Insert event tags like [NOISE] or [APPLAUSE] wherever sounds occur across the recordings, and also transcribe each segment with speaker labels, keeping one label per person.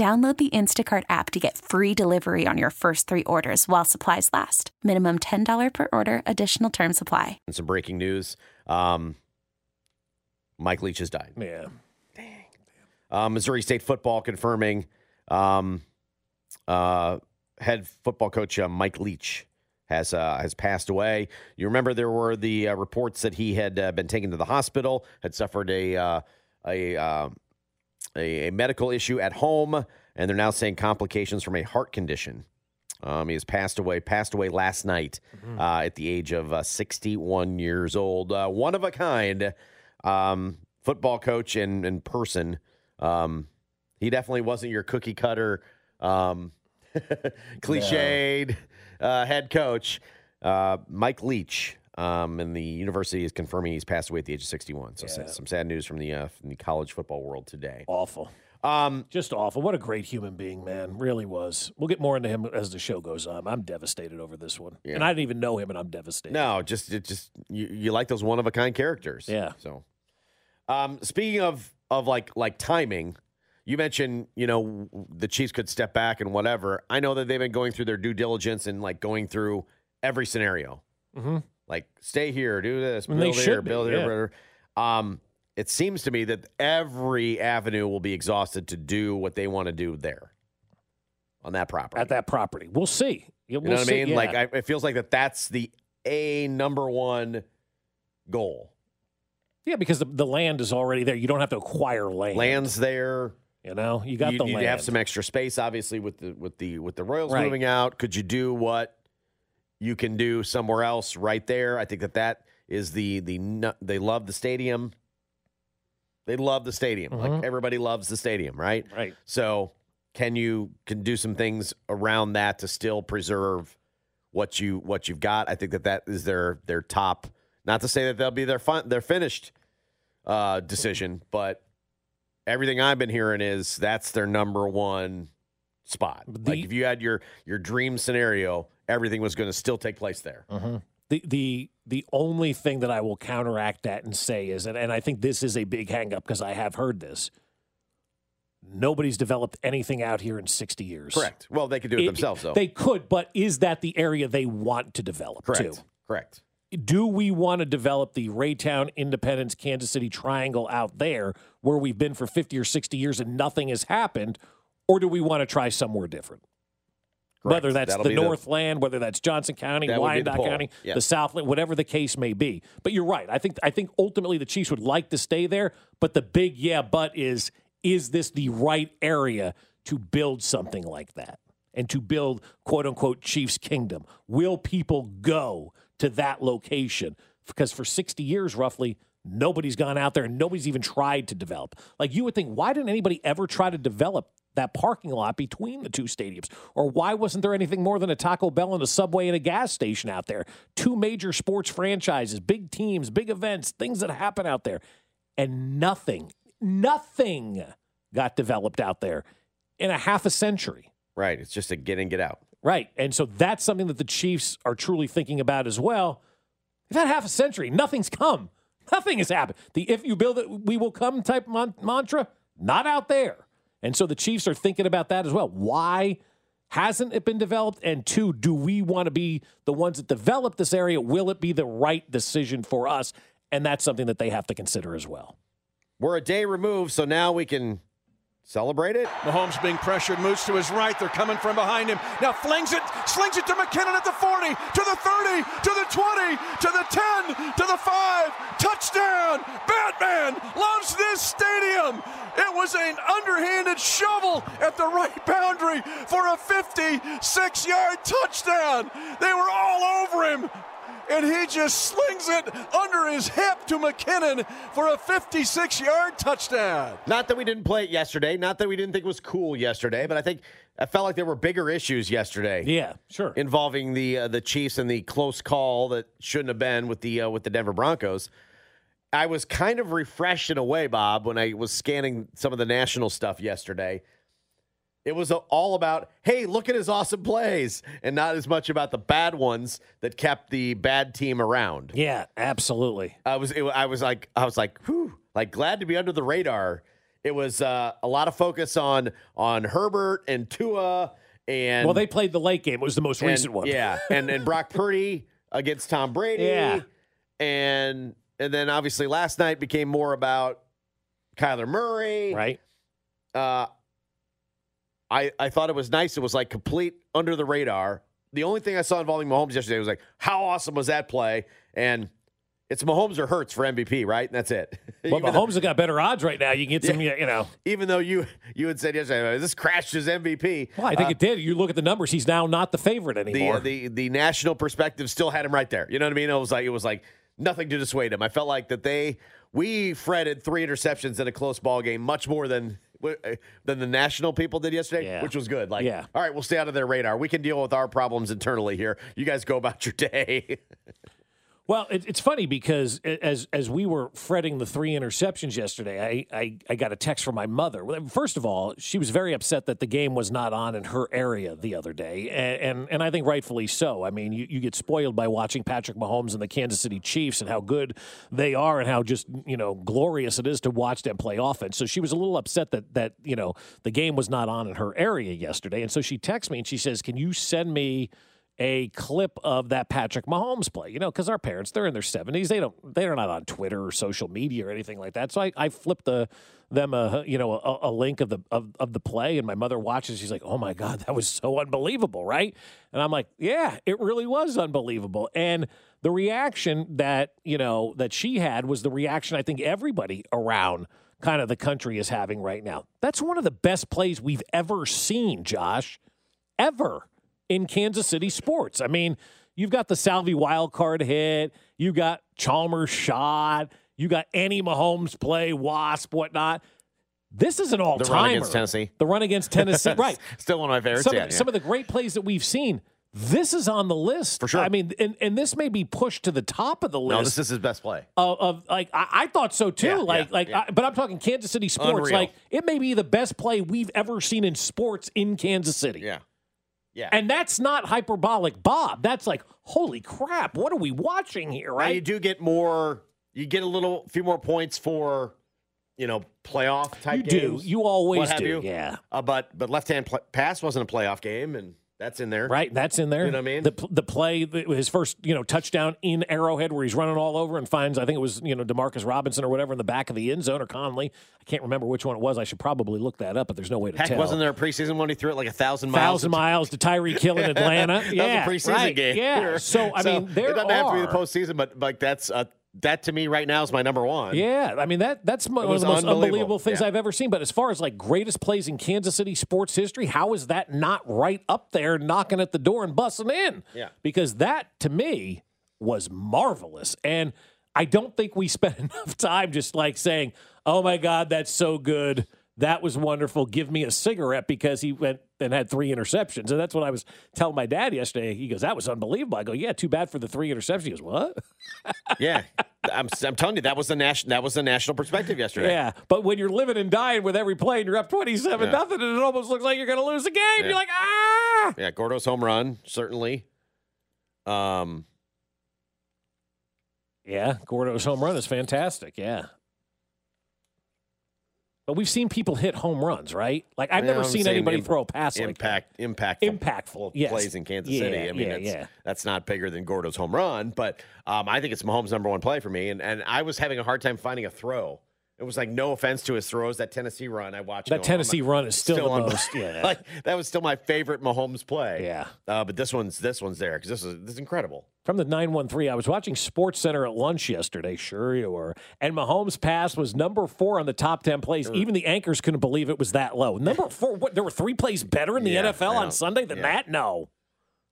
Speaker 1: Download the Instacart app to get free delivery on your first three orders while supplies last. Minimum $10 per order, additional term supply.
Speaker 2: And some breaking news. Um, Mike Leach has died.
Speaker 3: Yeah. Dang.
Speaker 2: Uh, Missouri State football confirming um, uh, head football coach uh, Mike Leach has uh, has passed away. You remember there were the uh, reports that he had uh, been taken to the hospital, had suffered a uh, a, uh, a a medical issue at home, and they're now saying complications from a heart condition. Um, he has passed away. Passed away last night uh, at the age of uh, 61 years old. Uh, one of a kind um, football coach and, and person. Um, he definitely wasn't your cookie cutter, um, [LAUGHS] cliched uh, head coach. Uh, Mike Leach, um, and the university is confirming he's passed away at the age of 61. So sa- some sad news from the uh, from the college football world today.
Speaker 3: Awful.
Speaker 2: Um,
Speaker 3: Just awful. What a great human being, man. Really was. We'll get more into him as the show goes on. I'm devastated over this one.
Speaker 2: Yeah.
Speaker 3: And I didn't even know him, and I'm devastated.
Speaker 2: No, just it just you, you like those one of a kind characters.
Speaker 3: Yeah.
Speaker 2: So, um, speaking of of like like timing, you mentioned you know the Chiefs could step back and whatever. I know that they've been going through their due diligence and like going through every scenario.
Speaker 3: Mm-hmm.
Speaker 2: Like stay here, do this, build here,
Speaker 3: be,
Speaker 2: build
Speaker 3: yeah.
Speaker 2: here. whatever. Um, it seems to me that every avenue will be exhausted to do what they want to do there on that property.
Speaker 3: At that property. We'll see.
Speaker 2: You
Speaker 3: we'll
Speaker 2: know what I mean?
Speaker 3: Yeah.
Speaker 2: Like, I, it feels like that that's the a number one goal.
Speaker 3: yeah, because the, the land is already there. You don't have to acquire land.
Speaker 2: Land's there.
Speaker 3: You know, you got
Speaker 2: you,
Speaker 3: the
Speaker 2: you
Speaker 3: land.
Speaker 2: have some extra space, obviously, with the with the with the Royals
Speaker 3: Right.
Speaker 2: moving out. Could you do what you can do somewhere else right there? I think that that is the the they love the stadium. They love the stadium. Like
Speaker 3: Mhm.
Speaker 2: everybody loves the stadium, right?
Speaker 3: Right.
Speaker 2: So can you can do some things around that to still preserve what you what you've got? I think that that is their their top. Not to say that they'll be their fun, their finished uh, decision, but everything I've been hearing is that's their number one spot.
Speaker 3: The-
Speaker 2: like if you had your your dream scenario, everything was going to still take place there. Mm-hmm.
Speaker 3: The the the only thing that I will counteract that and say is, and, and I think this is a big hang up because I have heard this. Nobody's developed anything out here in 60 years.
Speaker 2: Correct. Well, they could do it, themselves though.
Speaker 3: They could, but is that the area they want to develop
Speaker 2: Correct.
Speaker 3: too?
Speaker 2: Correct.
Speaker 3: Do we want to develop the Raytown, Independence, Kansas City triangle out there where we've been for 50 or 60 years and nothing has happened? Or do we want to try somewhere different?
Speaker 2: Correct.
Speaker 3: Whether that's
Speaker 2: That'll
Speaker 3: the
Speaker 2: be the-
Speaker 3: Northland, whether that's Johnson County,
Speaker 2: That would the
Speaker 3: Wyandotte. County, the Southland, whatever the case may be. But you're right. I think I think ultimately the Chiefs would like to stay there. But the big yeah, but is is this the right area to build something like that and to build quote unquote Chiefs Kingdom? Will people go to that location? Because for 60 years roughly, nobody's gone out there and nobody's even tried to develop. Like you would think, why didn't anybody ever try to develop that parking lot between the two stadiums? Or why wasn't there anything more than a Taco Bell and a Subway and a gas station out there? Two major sports franchises, big teams, big events, things that happen out there. And nothing, nothing got developed out there in a half a century.
Speaker 2: Right. It's just a get in, get out.
Speaker 3: Right. And so that's something that the Chiefs are truly thinking about as well. They've had half a century. Nothing's come. Nothing has happened. The if you build it, we will come type mon- mantra, not out there. And so the Chiefs are thinking about that as well. Why hasn't it been developed? And two, do we want to be the ones that develop this area? Will it be the right decision for us? And that's something that they have to consider as well.
Speaker 2: We're a day removed, so now we can celebrate it.
Speaker 4: Mahomes being pressured, moves to his right. They're coming from behind him. Now flings it, slings it to McKinnon at the 40, to the 30, to the 20, to the 10, to the 5. Touchdown! Batman loves this stadium. It was an underhanded shovel at the right boundary for a 56 yard touchdown. They were all over him and he just slings it under his hip to McKinnon for a 56 yard touchdown.
Speaker 2: Not that we didn't play it yesterday, not that we didn't think it was cool yesterday, but I think I felt like there were bigger issues yesterday.
Speaker 3: Yeah, sure.
Speaker 2: Involving the uh, the Chiefs and the close call that shouldn't have been with the uh, with the Denver Broncos. I was kind of refreshed in a way, Bob, when I was scanning some of the national stuff yesterday it was all about, hey, look at his awesome plays, and not as much about the bad ones that kept the bad team around.
Speaker 3: Yeah, absolutely.
Speaker 2: I was, it, I was like, I was like, whew, like glad to be under the radar. It was uh, a lot of focus on on Herbert and Tua, and
Speaker 3: well, they played the late game. It was the most
Speaker 2: and,
Speaker 3: recent one.
Speaker 2: Yeah, [LAUGHS] and and Brock Purdy against Tom Brady.
Speaker 3: Yeah,
Speaker 2: and and then obviously last night became more about Kyler Murray.
Speaker 3: Right.
Speaker 2: Uh, I, I thought it was nice. It was like complete under the radar. The only thing I saw involving Mahomes yesterday was like, how awesome was that play? And it's Mahomes or Hurts for MVP, right? And that's it. [LAUGHS]
Speaker 3: Well, Mahomes though, has got better odds right now. You can get some, yeah, you know.
Speaker 2: Even though you you had said yesterday, this crashed his MVP.
Speaker 3: Well, I think uh, it did. You look at the numbers; he's now not the favorite anymore.
Speaker 2: The, the the national perspective still had him right there. You know what I mean? It was like it was like nothing to dissuade him. I felt like that they we fretted three interceptions in a close ball game much more than Eh, than the national people did yesterday,
Speaker 3: yeah.
Speaker 2: which was good. Like,
Speaker 3: yeah.
Speaker 2: all right, we'll stay out of their radar. We can deal with our problems internally here. You guys go about your day. [LAUGHS]
Speaker 3: Well, it, it's funny because as as we were fretting the three interceptions yesterday, I, I, I got a text from my mother. First of all, she was very upset that the game was not on in her area the other day, and and, and I think rightfully so. I mean, you, you get spoiled by watching Patrick Mahomes and the Kansas City Chiefs and how good they are and how just you know glorious it is to watch them play offense. So she was a little upset that that you know the game was not on in her area yesterday, and so she texts me and she says, "Can you send me?" A clip of that Patrick Mahomes play. You know, because our parents they're in their seventies. They don't they're not on Twitter or social media or anything like that. So I, I flipped the them a you know a, a, link of the of, of the play, and my mother watches. She's like, "Oh my god, that was so unbelievable!" Right? And I'm like, "Yeah, it really was unbelievable." And the reaction that you know that she had was the reaction I think everybody around kind of the country is having right now. That's one of the best plays we've ever seen, Josh. Ever in Kansas City sports. I mean, you've got the Salvy wild card hit, you got Chalmers shot, you got Annie Mahomes play, Wasp, whatnot. This is an all time. The
Speaker 2: run against Tennessee.
Speaker 3: The run against [LAUGHS] Tennessee, right?
Speaker 2: Still one of my favorites.
Speaker 3: Some,
Speaker 2: yeah,
Speaker 3: of, yeah. some of the great plays that we've seen. This is on the list
Speaker 2: for sure.
Speaker 3: I mean, and, and this may be pushed to the top of the list.
Speaker 2: No, this is his best play.
Speaker 3: Of, of like, I, I, thought so too. Yeah, like, yeah, like, yeah. I, but I'm talking Kansas City sports.
Speaker 2: Unreal.
Speaker 3: Like, it may be the best play we've ever seen in sports in Kansas City.
Speaker 2: Yeah. Yeah.
Speaker 3: And that's not hyperbolic Bob. That's like, holy crap, what are we watching here, right?
Speaker 2: Now you do get more you get a little few more points for you know playoff type
Speaker 3: you
Speaker 2: games.
Speaker 3: do you always do
Speaker 2: you.
Speaker 3: yeah
Speaker 2: uh, but but left hand pl- pass wasn't a playoff game and that's in there.
Speaker 3: Right, that's in there.
Speaker 2: You know what I mean?
Speaker 3: The the play, his first you know touchdown in Arrowhead, where he's running all over and finds I think it was you know Demarcus Robinson or whatever in the back of the end zone or Conley. I can't remember which one it was. I should probably look that up, but there's no way to
Speaker 2: Heck,
Speaker 3: tell.
Speaker 2: wasn't there a preseason when he threw it like a thousand miles?
Speaker 3: Thousand miles to Tyreek Hill in [LAUGHS] Atlanta.
Speaker 2: yeah, that was a preseason
Speaker 3: right.
Speaker 2: game.
Speaker 3: Yeah. So I
Speaker 2: so
Speaker 3: mean, there
Speaker 2: it doesn't
Speaker 3: are,
Speaker 2: have to be the postseason, but like that's a that to me right now is my number one.
Speaker 3: Yeah, I mean that that's one of the most unbelievable, unbelievable things yeah. I've ever seen. But as far as like greatest plays in Kansas City sports history, how is that not right up there, knocking at the door and busting in?
Speaker 2: Yeah,
Speaker 3: because that to me was marvelous, and I don't think we spent [LAUGHS] enough time just like saying, "Oh my God, that's so good." That was wonderful. Give me a cigarette because he went and had three interceptions. And that's what I was telling my dad yesterday. He goes, That was unbelievable. I go, Yeah, too bad for the three interceptions. He goes, What? [LAUGHS]
Speaker 2: yeah. I'm, I'm telling you, that was the national that was the national perspective yesterday.
Speaker 3: Yeah. But when you're living and dying with every play and you're up 27 yeah. nothing, and it almost looks like you're gonna lose the game. Yeah. You're like, ah
Speaker 2: Yeah, Gordo's home run, certainly. Um
Speaker 3: Yeah, Gordo's home run is fantastic. Yeah. But we've seen people hit home runs, right? Like I've yeah, never I'm seen anybody Im- throw a pass
Speaker 2: impact,
Speaker 3: like
Speaker 2: impact,
Speaker 3: impactful yes.
Speaker 2: plays in Kansas
Speaker 3: yeah,
Speaker 2: City. I mean,
Speaker 3: yeah,
Speaker 2: that's,
Speaker 3: yeah.
Speaker 2: that's not bigger than Gordo's home run, but um, I think it's Mahomes' number one play for me. And and I was having a hard time finding a throw It was like no offense to his throws. That Tennessee run, I watched.
Speaker 3: That Tennessee run is still, the
Speaker 2: on-
Speaker 3: most. Yeah. [LAUGHS]
Speaker 2: like that was still my favorite Mahomes play.
Speaker 3: Yeah.
Speaker 2: Uh, but this one's this one's there because this is this is incredible.
Speaker 3: From the 913, I was watching Sports Center at lunch yesterday. Sure you were. And Mahomes' pass was number four on the top 10 plays. Even the anchors couldn't believe it was that low. Number [LAUGHS] four, what, there were three plays better in the
Speaker 2: Yeah,
Speaker 3: NFL on Sunday than
Speaker 2: Yeah.
Speaker 3: that? No.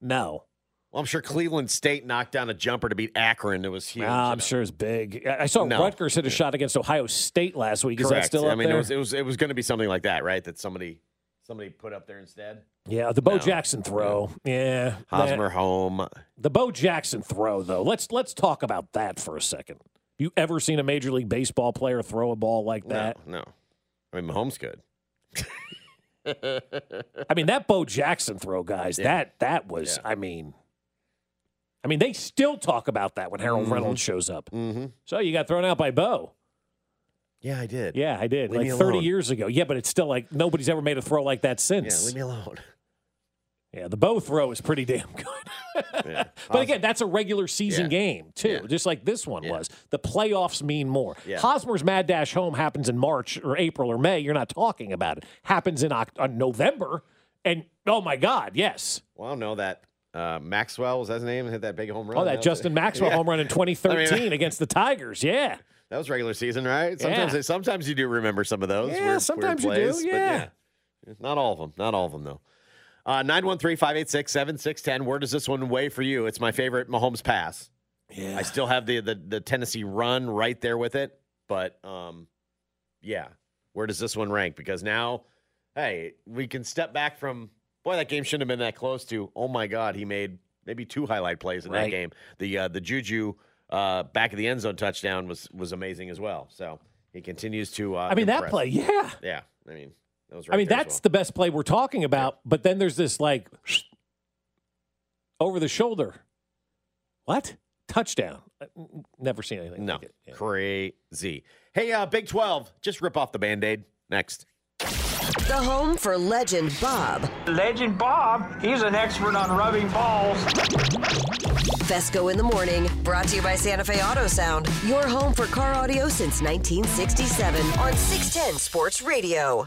Speaker 3: No.
Speaker 2: Well, I'm sure Cleveland State knocked down a jumper to beat Akron. It was huge.
Speaker 3: Ah,
Speaker 2: you
Speaker 3: I'm sure it's big. I saw
Speaker 2: No.
Speaker 3: Rutgers hit a shot against Ohio State last week. Is
Speaker 2: Correct.
Speaker 3: that still up
Speaker 2: I mean,
Speaker 3: there?
Speaker 2: it was it was it was going to be something like that, right? That somebody somebody put up there instead.
Speaker 3: yeah, the Bo
Speaker 2: No.
Speaker 3: Jackson throw. Yeah. that-
Speaker 2: Hosmer home.
Speaker 3: The Bo Jackson throw, though. Let's let's talk about that for a second. You ever seen a Major League Baseball player throw a ball like that?
Speaker 2: No, no. I mean, Mahomes could. [LAUGHS]
Speaker 3: I mean, that Bo Jackson throw, guys.
Speaker 2: Yeah.
Speaker 3: That that was. I mean, I mean, they still talk about that when Harold
Speaker 2: Mhm.
Speaker 3: Reynolds shows up.
Speaker 2: Mm-hmm.
Speaker 3: So you got thrown out by Bo.
Speaker 2: Yeah, I did.
Speaker 3: Yeah, I did.
Speaker 2: Leave
Speaker 3: like
Speaker 2: me
Speaker 3: 30
Speaker 2: alone.
Speaker 3: years ago. Yeah, but it's still like nobody's ever made a throw like that since.
Speaker 2: Yeah, leave me alone. [LAUGHS]
Speaker 3: Yeah, the Bo throw is pretty damn good. [LAUGHS]
Speaker 2: Yeah.
Speaker 3: but again, that's a regular season
Speaker 2: Yeah.
Speaker 3: game, too,
Speaker 2: Yeah.
Speaker 3: just like this one was. The playoffs mean more. Hosmer's Mad Dash Home happens in March or April or May. You're not talking about it. Happens in Oct- uh, November. And oh my God, yes.
Speaker 2: Well, no, that uh, Maxwell was that his name? Hit that big home run.
Speaker 3: Oh, that
Speaker 2: was
Speaker 3: Justin? [LAUGHS] Maxwell
Speaker 2: Yeah.
Speaker 3: home run in 2013 [LAUGHS]
Speaker 2: I mean- [LAUGHS]
Speaker 3: against the Tigers. Yeah.
Speaker 2: That was regular season, right? Sometimes,
Speaker 3: Yeah.
Speaker 2: sometimes you do remember some of those.
Speaker 3: Yeah,
Speaker 2: weird- weird
Speaker 3: sometimes you do,
Speaker 2: plays, but
Speaker 3: yeah.
Speaker 2: Not all of them. Not all of them, though. Uh, 913-586-7610. Where does this one weigh for you? It's my favorite Mahomes pass.
Speaker 3: Yeah.
Speaker 2: I still have the, the the Tennessee run right there with it, but um, yeah. Where does this one rank? Because now, hey, we can step back from boy, that game shouldn't have been that close to. Oh my God, he made maybe two highlight plays in that game. The uh, the Juju uh, back of the end zone touchdown was was amazing as well. So he continues to. Uh,
Speaker 3: I mean, that play, yeah.
Speaker 2: Yeah, I mean, that was.
Speaker 3: I mean, that's
Speaker 2: well.
Speaker 3: the best play we're talking about. But then there's this like over the shoulder. What? Touchdown. Uh, n- Never seen anything
Speaker 2: no
Speaker 3: like it. Yeah.
Speaker 2: crazy. Hey, uh, Big Twelve, just rip off the band aid next.
Speaker 5: The home for legend Bob.
Speaker 6: Legend Bob, he's an expert on rubbing balls.
Speaker 5: Fescoe in the morning, brought to you by Santa Fe Auto Sound. Your home for car audio since 1967 on 610 Sports Radio.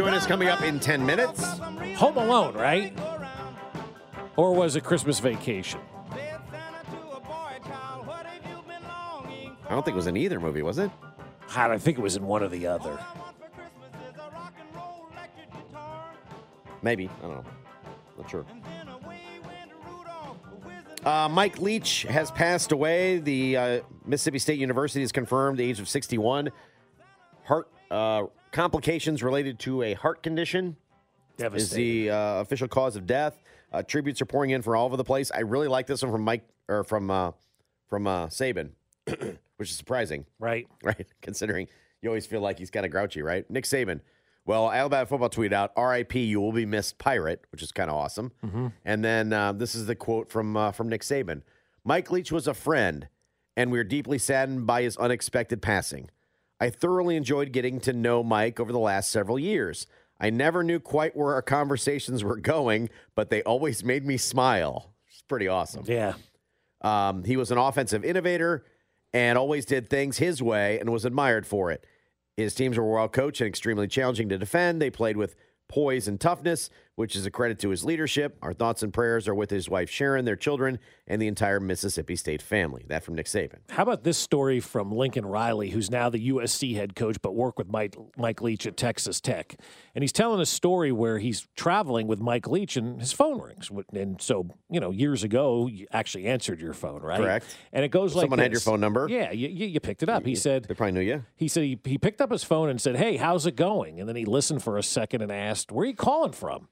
Speaker 2: join us coming up in 10 minutes.
Speaker 3: Home Alone, right? Or was it Christmas Vacation?
Speaker 2: I don't think it was in either movie, was it?
Speaker 3: God, I think it was in one or the other.
Speaker 2: Maybe. I don't know. Not sure. Uh, Mike Leach has passed away. The uh, Mississippi State University has confirmed the age of 61. Heart uh, complications related to a heart condition is the uh, official cause of death. Uh, tributes are pouring in from all over the place. I really like this one from Mike or from uh, from uh, Saban, [CLEARS THROAT] which is surprising,
Speaker 3: Right. [LAUGHS]
Speaker 2: right? Considering you always feel like he's kind of grouchy, right? Nick Saban. Well, Alabama football tweeted out, "R.I.P. You will be missed, pirate," which is kind of awesome. And then uh, this is the quote from uh, from Nick Saban: "Mike Leach was a friend, and we are deeply saddened by his unexpected passing. I thoroughly enjoyed getting to know Mike over the last several years. I never knew quite where our conversations were going, but they always made me smile. It's pretty awesome.
Speaker 3: Yeah.
Speaker 2: Um, he was an offensive innovator and always did things his way and was admired for it. His teams were well coached and extremely challenging to defend. They played with poise and toughness, which is a credit to his leadership. Our thoughts and prayers are with his wife Sharon, their children, and the entire Mississippi State family. That from Nick Saban.
Speaker 3: How about this story from Lincoln Riley, who's now the USC head coach, but worked with Mike, Mike Leach at Texas Tech? And he's telling a story where he's traveling with Mike Leach and his phone rings. And so, you know, years ago, you actually answered your phone, right?
Speaker 2: Correct.
Speaker 3: And it goes like
Speaker 2: Someone had your phone number?
Speaker 3: Yeah, you, you, you picked it up. He said,
Speaker 2: They probably knew you.
Speaker 3: he said he, he picked up his phone and said, Hey, how's it going? And then he listened for a second and asked, Where are you calling from?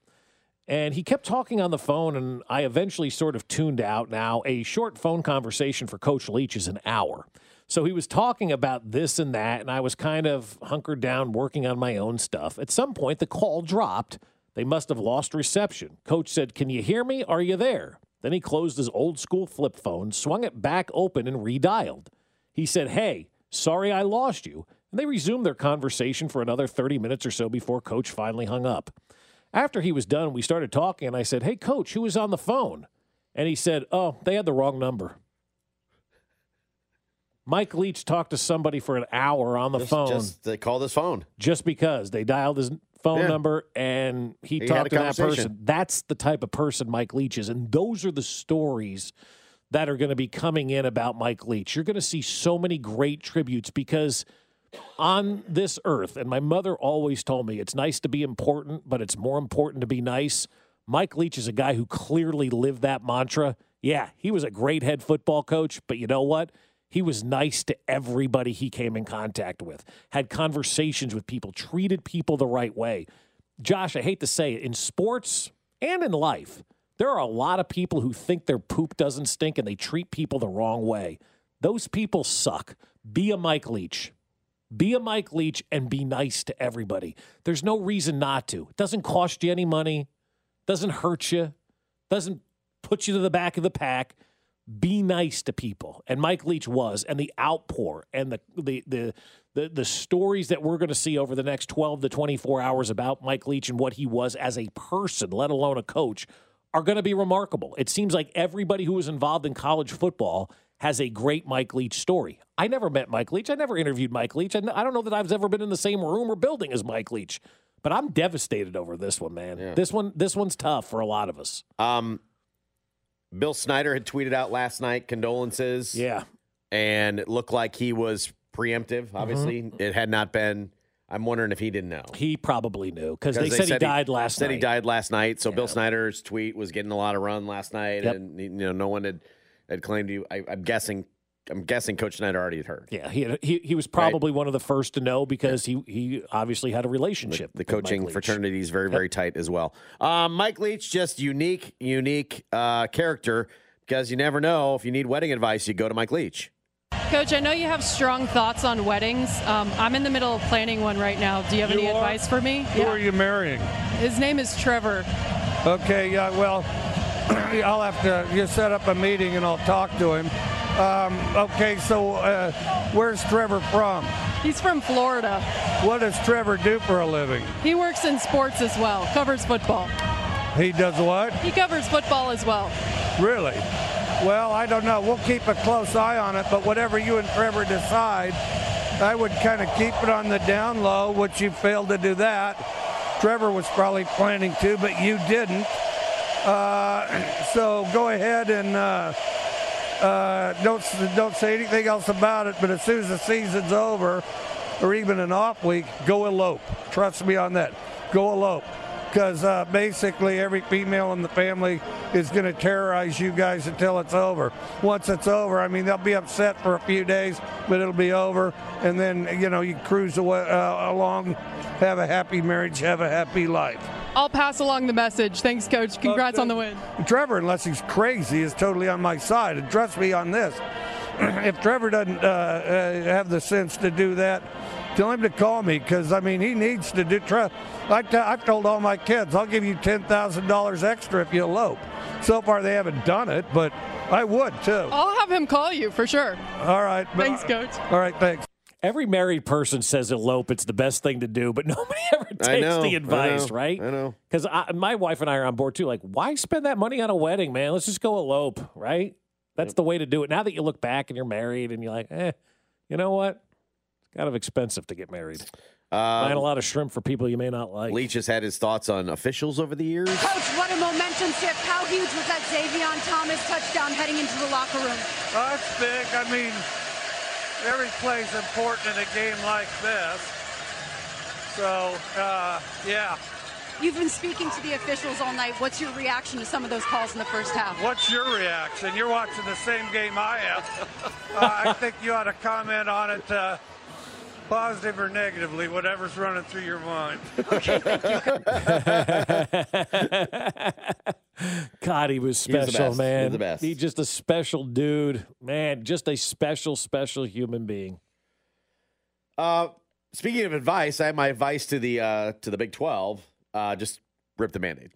Speaker 3: And he kept talking on the phone, and I eventually sort of tuned out. Now, a short phone conversation for Coach Leach is an hour. So he was talking about this and that, and I was kind of hunkered down working on my own stuff. At some point, the call dropped. They must have lost reception. Coach said, Can you hear me? Are you there? Then he closed his old school flip phone, swung it back open, and redialed. He said, Hey, sorry I lost you. And they resumed their conversation for another 30 minutes or so before Coach finally hung up. After he was done, we started talking, and I said, Hey, coach, who was on the phone? And he said, Oh, they had the wrong number. Mike Leach talked to somebody for an hour on the
Speaker 2: Just,
Speaker 3: phone
Speaker 2: just they called his phone.
Speaker 3: just because they dialed his phone
Speaker 2: Yeah.
Speaker 3: number and he,
Speaker 2: He
Speaker 3: talked to that person. That's the type of person Mike Leach is. And those are the stories that are going to be coming in about Mike Leach. You're going to see so many great tributes because on this earth, and my mother always told me it's nice to be important, but it's more important to be nice. Mike Leach is a guy who clearly lived that mantra. Yeah, he was a great head football coach, but you know what? He was nice to everybody he came in contact with, had conversations with people, treated people the right way. Josh, I hate to say it, in sports and in life, there are a lot of people who think their poop doesn't stink and they treat people the wrong way. Those people suck. Be a Mike Leach. Be a Mike Leach and be nice to everybody. There's no reason not to. It doesn't cost you any money, doesn't hurt you, doesn't put you to the back of the pack. Be nice to people. And Mike Leach was, and the outpour and the the the the, the stories that we're going to see over the next 12 to 24 hours about Mike Leach and what he was as a person, let alone a coach, are going to be remarkable. It seems like everybody who was involved in college football has a great Mike Leach story. I never met Mike Leach. I never interviewed Mike Leach. I I don't know that I've ever been in the same room or building as Mike Leach. But I'm devastated over this one, man.
Speaker 2: Yeah.
Speaker 3: This one this one's tough for a lot of us.
Speaker 2: Um, Bill Snyder had tweeted out last night condolences.
Speaker 3: Yeah.
Speaker 2: and it looked like he was preemptive. Obviously, it had not been. I'm wondering if he didn't know.
Speaker 3: He probably knew because they, said, he died last
Speaker 2: said
Speaker 3: night.
Speaker 2: he died last night. So Bill Snyder's tweet was getting a lot of run last night,
Speaker 3: Yep.
Speaker 2: and you know no one had had claimed you. I, I'm guessing. I'm guessing Coach Snyder already had heard.
Speaker 3: Yeah, he, had, he he was probably one of the first to know because he he obviously had a relationship.
Speaker 2: The
Speaker 3: with Mike
Speaker 2: coaching
Speaker 3: Leach.
Speaker 2: fraternity is very, very tight as well. Um, Mike Leach, just unique, unique uh, character because you never know if you need wedding advice, you go to Mike Leach.
Speaker 7: Coach, I know you have strong thoughts on weddings. Um, I'm in the middle of planning one right now. Do you have
Speaker 8: You
Speaker 7: any
Speaker 8: are?
Speaker 7: advice for me?
Speaker 8: Who are you marrying?
Speaker 7: His name is Trevor.
Speaker 8: Okay, yeah, well, I'll have to you set up a meeting and I'll talk to him. Um, okay, so uh, where's Trevor from?
Speaker 7: He's from Florida.
Speaker 8: What does Trevor do for a living?
Speaker 7: He works in sports as well, covers football.
Speaker 8: He does what?
Speaker 7: He covers football as well.
Speaker 8: Really? Well, I don't know. We'll keep a close eye on it, but whatever you and Trevor decide, I would kind of keep it on the down low, which you failed to do that. Trevor was probably planning to, but you didn't. Uh, [CLEARS THROAT] so go ahead and uh, uh, don't don't say anything else about it. But as soon as the season's over, or even an off week, go elope. Trust me on that. Go elope. because uh, basically every female in the family is going to terrorize you guys until it's over. Once it's over, I mean, they'll be upset for a few days, but it'll be over. And then, you know, you cruise away, uh, along, have a happy marriage, have a happy life.
Speaker 7: I'll pass along the message. Thanks, Coach. Congrats on the win.
Speaker 8: Trevor, unless he's crazy, is totally on my side. And trust me on this. [CLEARS THROAT] if Trevor doesn't uh, uh, have the sense to do that, tell him to call me because I mean he needs to do. Try, I t- I've told all my kids I'll give you ten thousand dollars extra if you elope. So far they haven't done it, but I would too.
Speaker 7: I'll have him call you for sure.
Speaker 8: All right.
Speaker 7: Thanks, Coach.
Speaker 8: All right. Thanks.
Speaker 3: Every married person says elope. It's the best thing to do, but [LAUGHS] nobody ever takes
Speaker 2: know,
Speaker 3: the
Speaker 2: I
Speaker 3: advice,
Speaker 2: know,
Speaker 3: right?
Speaker 2: I know.
Speaker 3: Because my wife and I are on board too. Like, why spend that money on a wedding, man? Let's just go elope, right? That's the way to do it. Now that you look back and you're married and you're like, eh, you know what? It's kind of expensive to get married. Buying a lot of shrimp for people you may not like.
Speaker 2: Leach has had his thoughts on officials over the years.
Speaker 9: Coach, what a momentum shift. How huge was that Xavion Thomas touchdown heading into the locker room?
Speaker 8: That's big. I mean, every play's important in a game like this. So, uh, yeah.
Speaker 9: You've been speaking to the officials all night. What's your reaction to some of those calls in the first half?
Speaker 8: What's your reaction? You're watching the same game I am. [LAUGHS] uh, I think you ought to comment on it, uh, positive or negatively, whatever's running through your mind.
Speaker 3: God, [LAUGHS] he [LAUGHS] was
Speaker 2: He was
Speaker 3: special, man.
Speaker 2: He was best.
Speaker 3: He's just a special dude, man. Just a special, special human being.
Speaker 2: Uh, speaking of advice, I have my advice to the uh, to the Big Twelve. Uh, just rip the Band-Aid.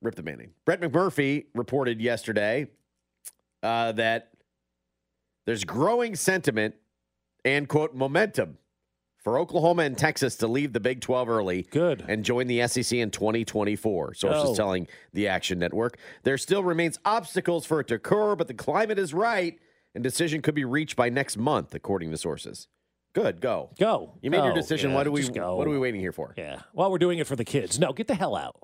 Speaker 2: Rip the Band-Aid. Brett McMurphy reported yesterday uh, that there's growing sentiment and quote momentum for Oklahoma and Texas to leave the Big 12 early.
Speaker 3: Good.
Speaker 2: And join the SEC in 2024. Sources
Speaker 3: Oh.
Speaker 2: telling the Action Network. There still remains obstacles for it to occur, but the climate is right and decision could be reached by next month, according to sources. Good, go.
Speaker 3: Go.
Speaker 2: You made your decision.
Speaker 3: Yeah,
Speaker 2: what do we
Speaker 3: go.
Speaker 2: what are we waiting here for?
Speaker 3: Yeah. Well, we're doing it for the kids. No, get the hell out.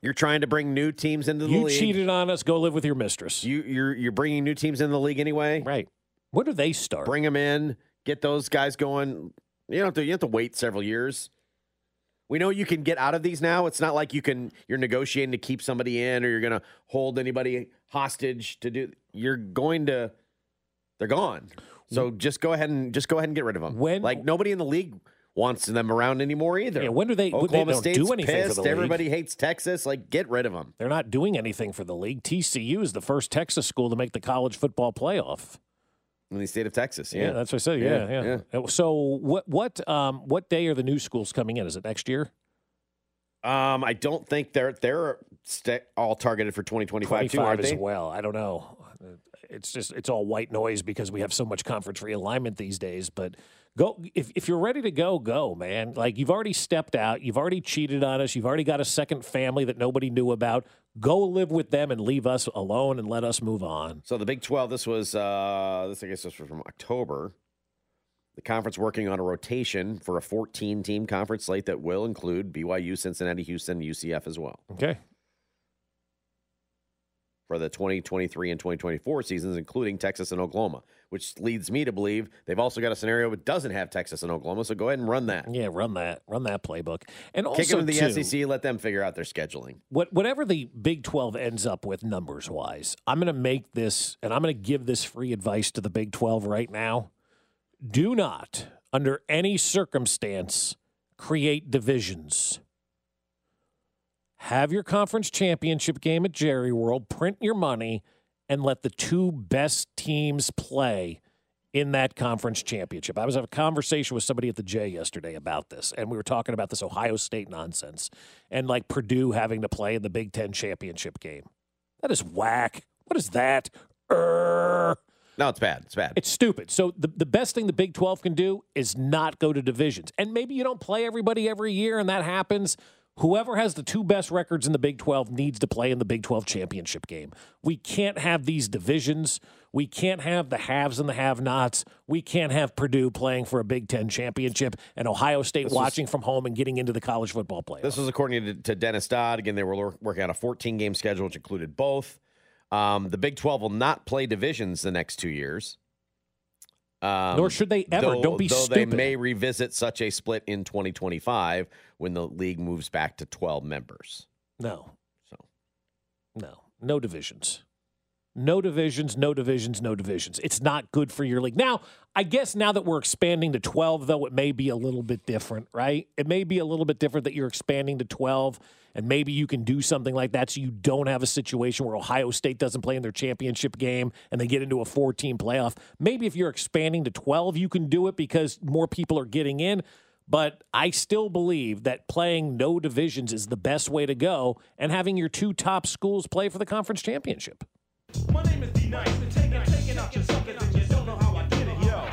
Speaker 2: You're trying to bring new teams into the
Speaker 3: You
Speaker 2: league.
Speaker 3: You cheated on us. Go live with your mistress.
Speaker 2: You you're you're bringing new teams into the league anyway.
Speaker 3: Right. When do they start?
Speaker 2: Bring them in. Get those guys going. You don't have to. You have to wait several years. We know you can get out of these now. It's not like you can. You're negotiating to keep somebody in, or you're going to hold anybody hostage to do. You're going to. They're gone. So just go ahead and just go ahead and get rid of them.
Speaker 3: When-
Speaker 2: like nobody in the league wants them around anymore either.
Speaker 3: Yeah, when do they- they
Speaker 2: Oklahoma
Speaker 3: don't
Speaker 2: State's
Speaker 3: do anything for
Speaker 2: pissed.
Speaker 3: the league.
Speaker 2: Everybody hates Texas. Like get rid of them.
Speaker 3: They're not doing anything for the league. TCU is the first Texas school to make the college football playoff.
Speaker 2: In the state of Texas.
Speaker 3: Yeah,
Speaker 2: Yeah,
Speaker 3: that's what I said. Yeah, yeah. Uh, So what what um what day are the new schools coming in? Is it next year?
Speaker 2: Um, I don't think they're they're st- all targeted for 2025 too, aren't
Speaker 3: as
Speaker 2: they?
Speaker 3: well. I don't know. It's just it's all white noise because we have so much conference realignment these days. But go if if you're ready to go, go, man. Like you've already stepped out, you've already cheated on us, you've already got a second family that nobody knew about. Go live with them and leave us alone and let us move on.
Speaker 2: So the Big 12, this was uh this I guess this was from October. The conference working on a rotation for a 14 team conference slate that will include BYU, Cincinnati, Houston, UCF as well.
Speaker 3: Okay.
Speaker 2: For the 2023 and 2024 seasons, including Texas and Oklahoma, which leads me to believe they've also got a scenario that doesn't have Texas and Oklahoma. So go ahead and run that.
Speaker 3: Yeah, run that, run that playbook, and also
Speaker 2: Kick them to the
Speaker 3: too,
Speaker 2: SEC, let them figure out their scheduling.
Speaker 3: what whatever the Big 12 ends up with numbers wise, I'm going to make this and I'm going to give this free advice to the Big 12 right now. Do not, under any circumstance, create divisions. Have your conference championship game at Jerry World, print your money, and let the two best teams play in that conference championship. I was having a conversation with somebody at the J yesterday about this, and we were talking about this Ohio State nonsense and like Purdue having to play in the Big Ten championship game. That is whack. What is that? Err.
Speaker 2: No, it's bad. It's bad.
Speaker 3: It's stupid. So the, the best thing the Big 12 can do is not go to divisions. And maybe you don't play everybody every year and that happens. Whoever has the two best records in the Big 12 needs to play in the Big 12 championship game. We can't have these divisions. We can't have the haves and the have nots. We can't have Purdue playing for a Big 10 championship and Ohio State
Speaker 2: This was-
Speaker 3: watching from home and getting into the college football playoff.
Speaker 2: This was according to, to Dennis Dodd. Again, they were working on a 14 game schedule, which included both. Um, the Big 12 will not play divisions the next two years. Um,
Speaker 3: Nor should they ever.
Speaker 2: Though,
Speaker 3: Don't be
Speaker 2: though
Speaker 3: stupid.
Speaker 2: They may revisit such a split in 2025 when the league moves back to 12 members.
Speaker 3: No.
Speaker 2: So.
Speaker 3: No. No divisions. No divisions, no divisions, no divisions. It's not good for your league. Now, I guess now that we're expanding to 12, though, it may be a little bit different, right? It may be a little bit different that you're expanding to 12, and maybe you can do something like that so you don't have a situation where Ohio State doesn't play in their championship game and they get into a 14 playoff. Maybe if you're expanding to 12, you can do it because more people are getting in. But I still believe that playing no divisions is the best way to go and having your two top schools play for the conference championship.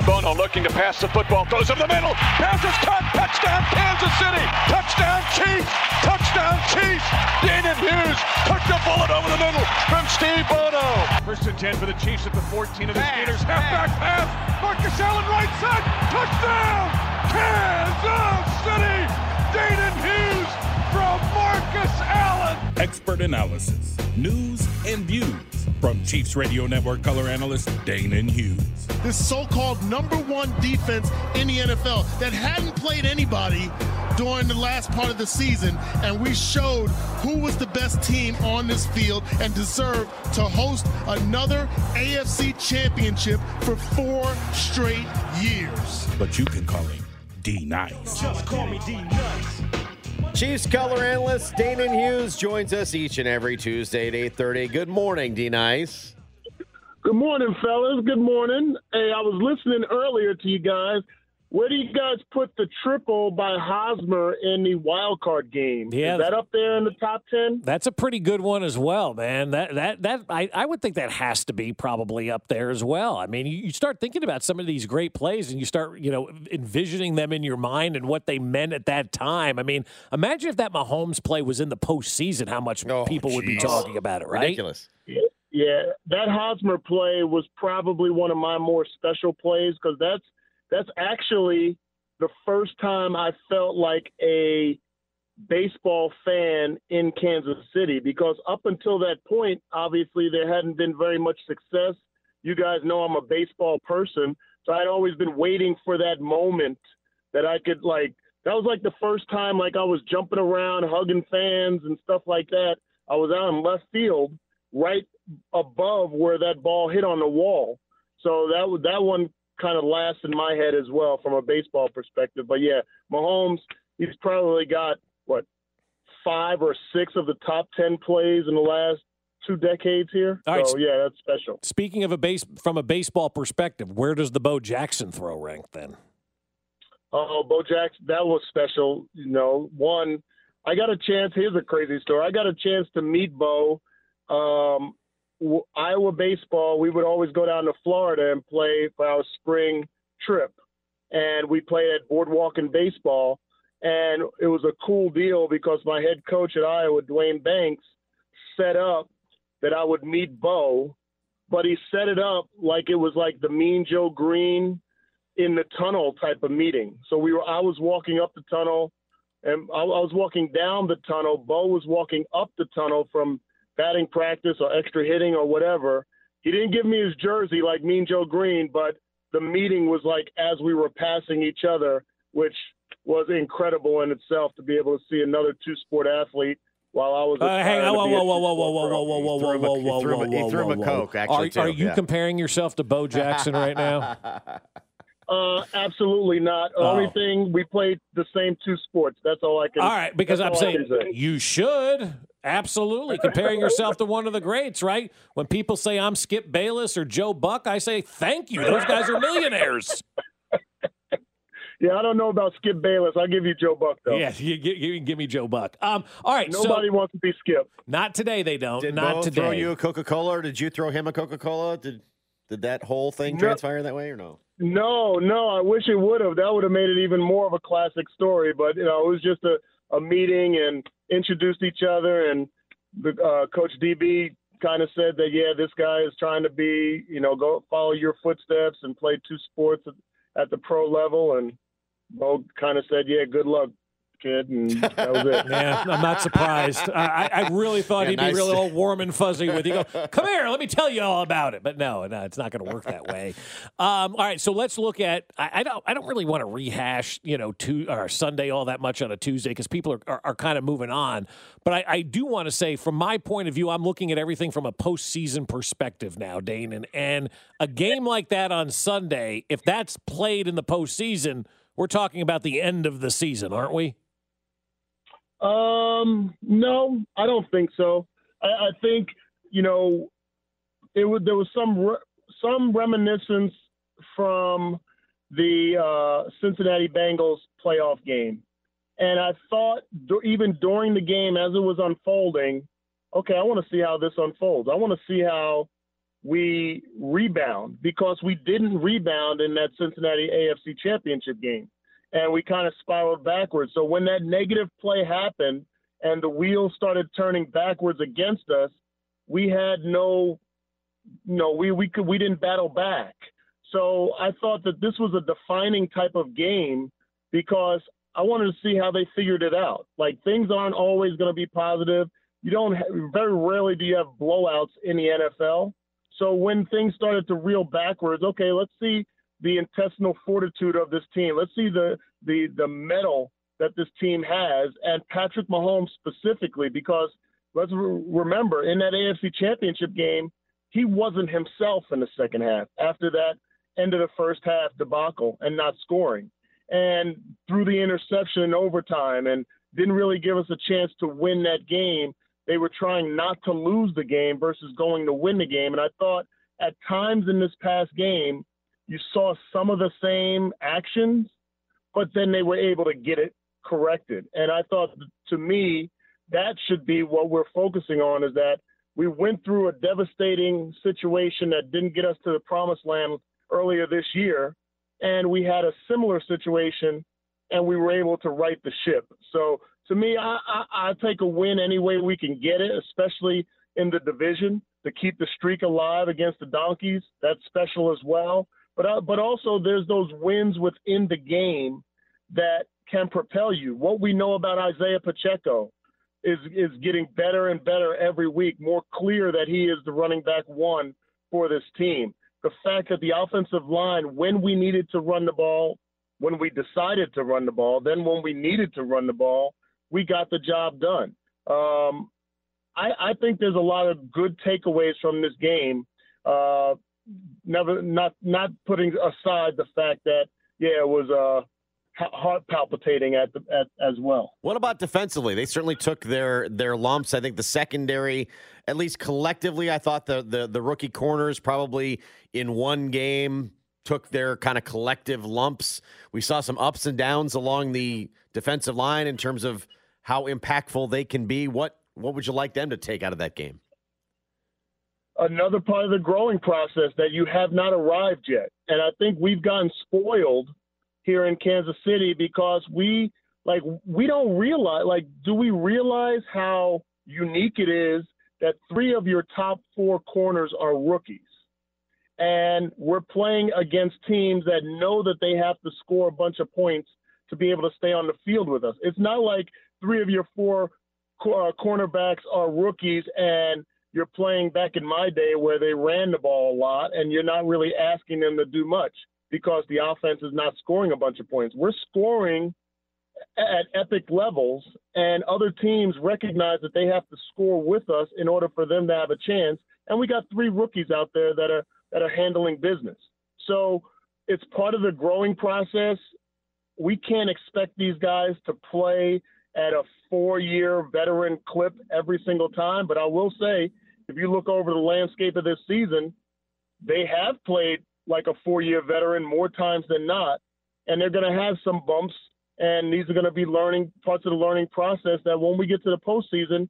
Speaker 4: Bono looking to pass the football, throws over the middle, pass is caught, touchdown Kansas City, touchdown Chiefs, touchdown Chiefs. Danan Hughes took the bullet over the middle from Steve Bono. First and 10 for the Chiefs at the 14 of the Steelers. Halfback pass, Marcus Allen right side, touchdown Kansas City. Danan Hughes from Marcus Allen.
Speaker 10: Expert analysis, news, and views from Chiefs Radio Network color analyst Danan Hughes.
Speaker 11: This so-called number one defense in the NFL that hadn't played anybody during the last part of the season, and we showed who was the best team on this field and deserved to host another AFC championship for four straight years.
Speaker 10: But you can call him D Nice.
Speaker 4: Just call me D Nice.
Speaker 2: Chiefs color analyst Danan Hughes joins us each and every Tuesday at 8:30. Good morning, D Nice.
Speaker 12: Good morning, fellas. Good morning. Hey, I was listening earlier to you guys. Where do you guys put the triple by Hosmer in the wild card game?
Speaker 3: Yeah.
Speaker 12: Is that up there in the top ten?
Speaker 3: That's a pretty good one as well, man. That that that I, I would think that has to be probably up there as well. I mean, you, you start thinking about some of these great plays and you start, you know, envisioning them in your mind and what they meant at that time. I mean, imagine if that Mahomes play was in the postseason, how much oh, people would be talking about it, right?
Speaker 2: Ridiculous.
Speaker 12: Yeah, that Hosmer play was probably one of my more special plays because that's that's actually the first time I felt like a baseball fan in Kansas City because up until that point, obviously there hadn't been very much success. You guys know I'm a baseball person, so I'd always been waiting for that moment that I could like. That was like the first time like I was jumping around, hugging fans and stuff like that. I was out in left field, right above where that ball hit on the wall. So that that one kind of last in my head as well from a baseball perspective. But yeah, Mahomes, he's probably got what five or six of the top ten plays in the last two decades here.
Speaker 3: All right.
Speaker 12: So yeah, that's special.
Speaker 3: Speaking of a base from a baseball perspective, where does the Bo Jackson throw rank then?
Speaker 12: Oh, Bo Jackson, that was special. You know, one, I got a chance. Here's a crazy story. I got a chance to meet Bo. Um, Iowa baseball. We would always go down to Florida and play for our spring trip, and we played at Boardwalk and baseball. And it was a cool deal because my head coach at Iowa, Duane Banks, set up that I would meet Bo, but he set it up like it was like the Mean Joe Greene in the tunnel type of meeting. So we were I was walking up the tunnel and I, I was walking down the tunnel. Bo was walking up the tunnel from batting practice or extra hitting or whatever. He didn't give me his jersey like Mean Joe Greene, but the meeting was like as we were passing each other, which was incredible in itself to be able to see another two sport athlete while I was.
Speaker 3: Uh, hang
Speaker 12: aspiring
Speaker 3: on,
Speaker 12: to
Speaker 3: whoa,
Speaker 12: be a
Speaker 3: whoa, whoa, whoa,
Speaker 12: two-sport
Speaker 3: whoa, whoa,
Speaker 12: pro.
Speaker 3: whoa, whoa, whoa, whoa, whoa, whoa,
Speaker 2: threw him a- he
Speaker 3: whoa,
Speaker 2: threw him a
Speaker 3: whoa,
Speaker 2: Coke,
Speaker 3: whoa.
Speaker 2: actually,
Speaker 3: Are,
Speaker 2: too,
Speaker 3: are you
Speaker 2: yeah.
Speaker 3: comparing yourself to Bo Jackson right now?
Speaker 12: Uh, [LAUGHS] absolutely not. The
Speaker 3: Oh.
Speaker 12: only thing we played the same two sports. That's all I can.
Speaker 3: All right, because
Speaker 12: that's
Speaker 3: I'm
Speaker 12: all
Speaker 3: saying
Speaker 12: say.
Speaker 3: you should absolutely comparing yourself to one of the greats, right? When people say I'm Skip Bayless or Joe Buck, I say thank you. Those guys are millionaires. [LAUGHS]
Speaker 12: Yeah, I don't know about Skip Bayless. I'll give you Joe Buck though.
Speaker 3: Yeah, you, you, you can give me Joe Buck. Um, all right,
Speaker 12: Nobody
Speaker 3: so
Speaker 12: wants to be Skip.
Speaker 3: not today. They don't.
Speaker 2: Did
Speaker 3: not
Speaker 2: Bo
Speaker 3: today.
Speaker 2: throw you a Coca Cola, or did you throw him a Coca Cola? Did did that whole thing
Speaker 12: No.
Speaker 2: transpire that way, or no?
Speaker 12: No, no. I wish it would have. That would have made it even more of a classic story. But you know, it was just a, a meeting and introduced each other. And the uh, coach DB kind of said that yeah, this guy is trying to be you know go follow your footsteps and play two sports at, at the pro level. And Bo kind of said yeah, good luck. Kid, and [LAUGHS] that was it.
Speaker 3: Yeah, I'm not surprised. I, I really thought
Speaker 2: Yeah,
Speaker 3: he'd
Speaker 2: nice.
Speaker 3: be really all warm and fuzzy with you. Go, [LAUGHS] come here, let me tell you all about it. But no, no, it's not going to work that way. Um, all right, so let's look at. I, I don't. I don't really want to rehash, you know, to or Sunday all that much on a Tuesday because people are, are, are kind of moving on. But I, I do want to say, from my point of view, I'm looking at everything from a postseason perspective now, Dane, and, and a game like that on Sunday, if that's played in the postseason, we're talking about the end of the season, aren't we?
Speaker 12: Um, no, I don't think so. I, I think you know, it was there was some re- some reminiscence from the uh, Cincinnati Bengals playoff game, and I thought even during the game as it was unfolding, okay, I want to see how this unfolds. I want to see how we rebound because we didn't rebound in that Cincinnati AFC Championship game and we kind of spiraled backwards. So when that negative play happened and the wheels started turning backwards against us, we had no, no, we we could we didn't battle back. So I thought that this was a defining type of game because I wanted to see how they figured it out. Like things aren't always going to be positive. You don't ha- very rarely do you have blowouts in the NFL. So when things started to reel backwards, okay, let's see the intestinal fortitude of this team. Let's see the the the mettle that this team has, and Patrick Mahomes specifically, because let's re- remember in that AFC Championship game, he wasn't himself in the second half. After that end of the first half debacle and not scoring, and through the interception in overtime, and didn't really give us a chance to win that game. They were trying not to lose the game versus going to win the game, and I thought at times in this past game you saw some of the same actions, but then they were able to get it corrected. And I thought, to me, that should be what we're focusing on is that we went through a devastating situation that didn't get us to the promised land earlier this year. And we had a similar situation and we were able to right the ship. So to me, I, I, I take a win any way we can get it, especially in the division to keep the streak alive against the Donkeys. That's special as well. But uh, but also there's those wins within the game that can propel you. What we know about Isaiah Pacheco is is getting better and better every week. More clear that he is the running back one for this team. The fact that the offensive line, when we needed to run the ball, when we decided to run the ball, then when we needed to run the ball, we got the job done. Um, I, I think there's a lot of good takeaways from this game. Uh, never, not not putting aside the fact that yeah, it was uh, heart palpitating at the at as well.
Speaker 2: What about defensively? They certainly took their their lumps. I think the secondary, at least collectively, I thought the the, the rookie corners probably in one game took their kind of collective lumps. We saw some ups and downs along the defensive line in terms of how impactful they can be. What what would you like them to take out of that game?
Speaker 12: Another part of the growing process that you have not arrived yet, and I think we've gotten spoiled here in Kansas City because we like we don't realize like do we realize how unique it is that three of your top four corners are rookies and we're playing against teams that know that they have to score a bunch of points to be able to stay on the field with us. It's not like three of your four uh, cornerbacks are rookies and you're playing back in my day where they ran the ball a lot and you're not really asking them to do much because the offense is not scoring a bunch of points. We're scoring at epic levels, and other teams recognize that they have to score with us in order for them to have a chance. And we got three rookies out there that are that are handling business. So it's part of the growing process. We can't expect these guys to play at a four-year veteran clip every single time. But I will say, if you look over the landscape of this season, they have played like a four-year veteran more times than not, and they're going to have some bumps. And these are going to be learning parts of the learning process that when we get to the postseason,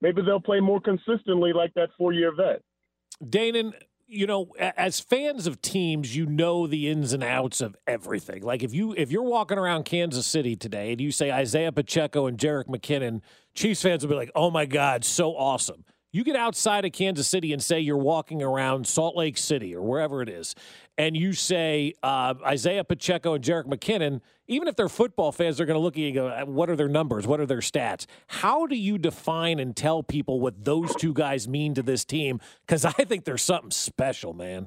Speaker 12: maybe they'll play more consistently like that four-year vet.
Speaker 3: Danan, you know, as fans of teams, you know the ins and outs of everything. Like if you if you're walking around Kansas City today and you say Isaiah Pacheco and Jerick McKinnon, Chiefs fans will be like, "Oh my God, so awesome." You get outside of Kansas City and say you're walking around Salt Lake City or wherever it is, and you say uh, Isaiah Pacheco and Jerick McKinnon, even if they're football fans, they're going to look at you and go, "Uh, What are their numbers? What are their stats? How do you define and tell people what those two guys mean to this team? Because I think there's something special, man.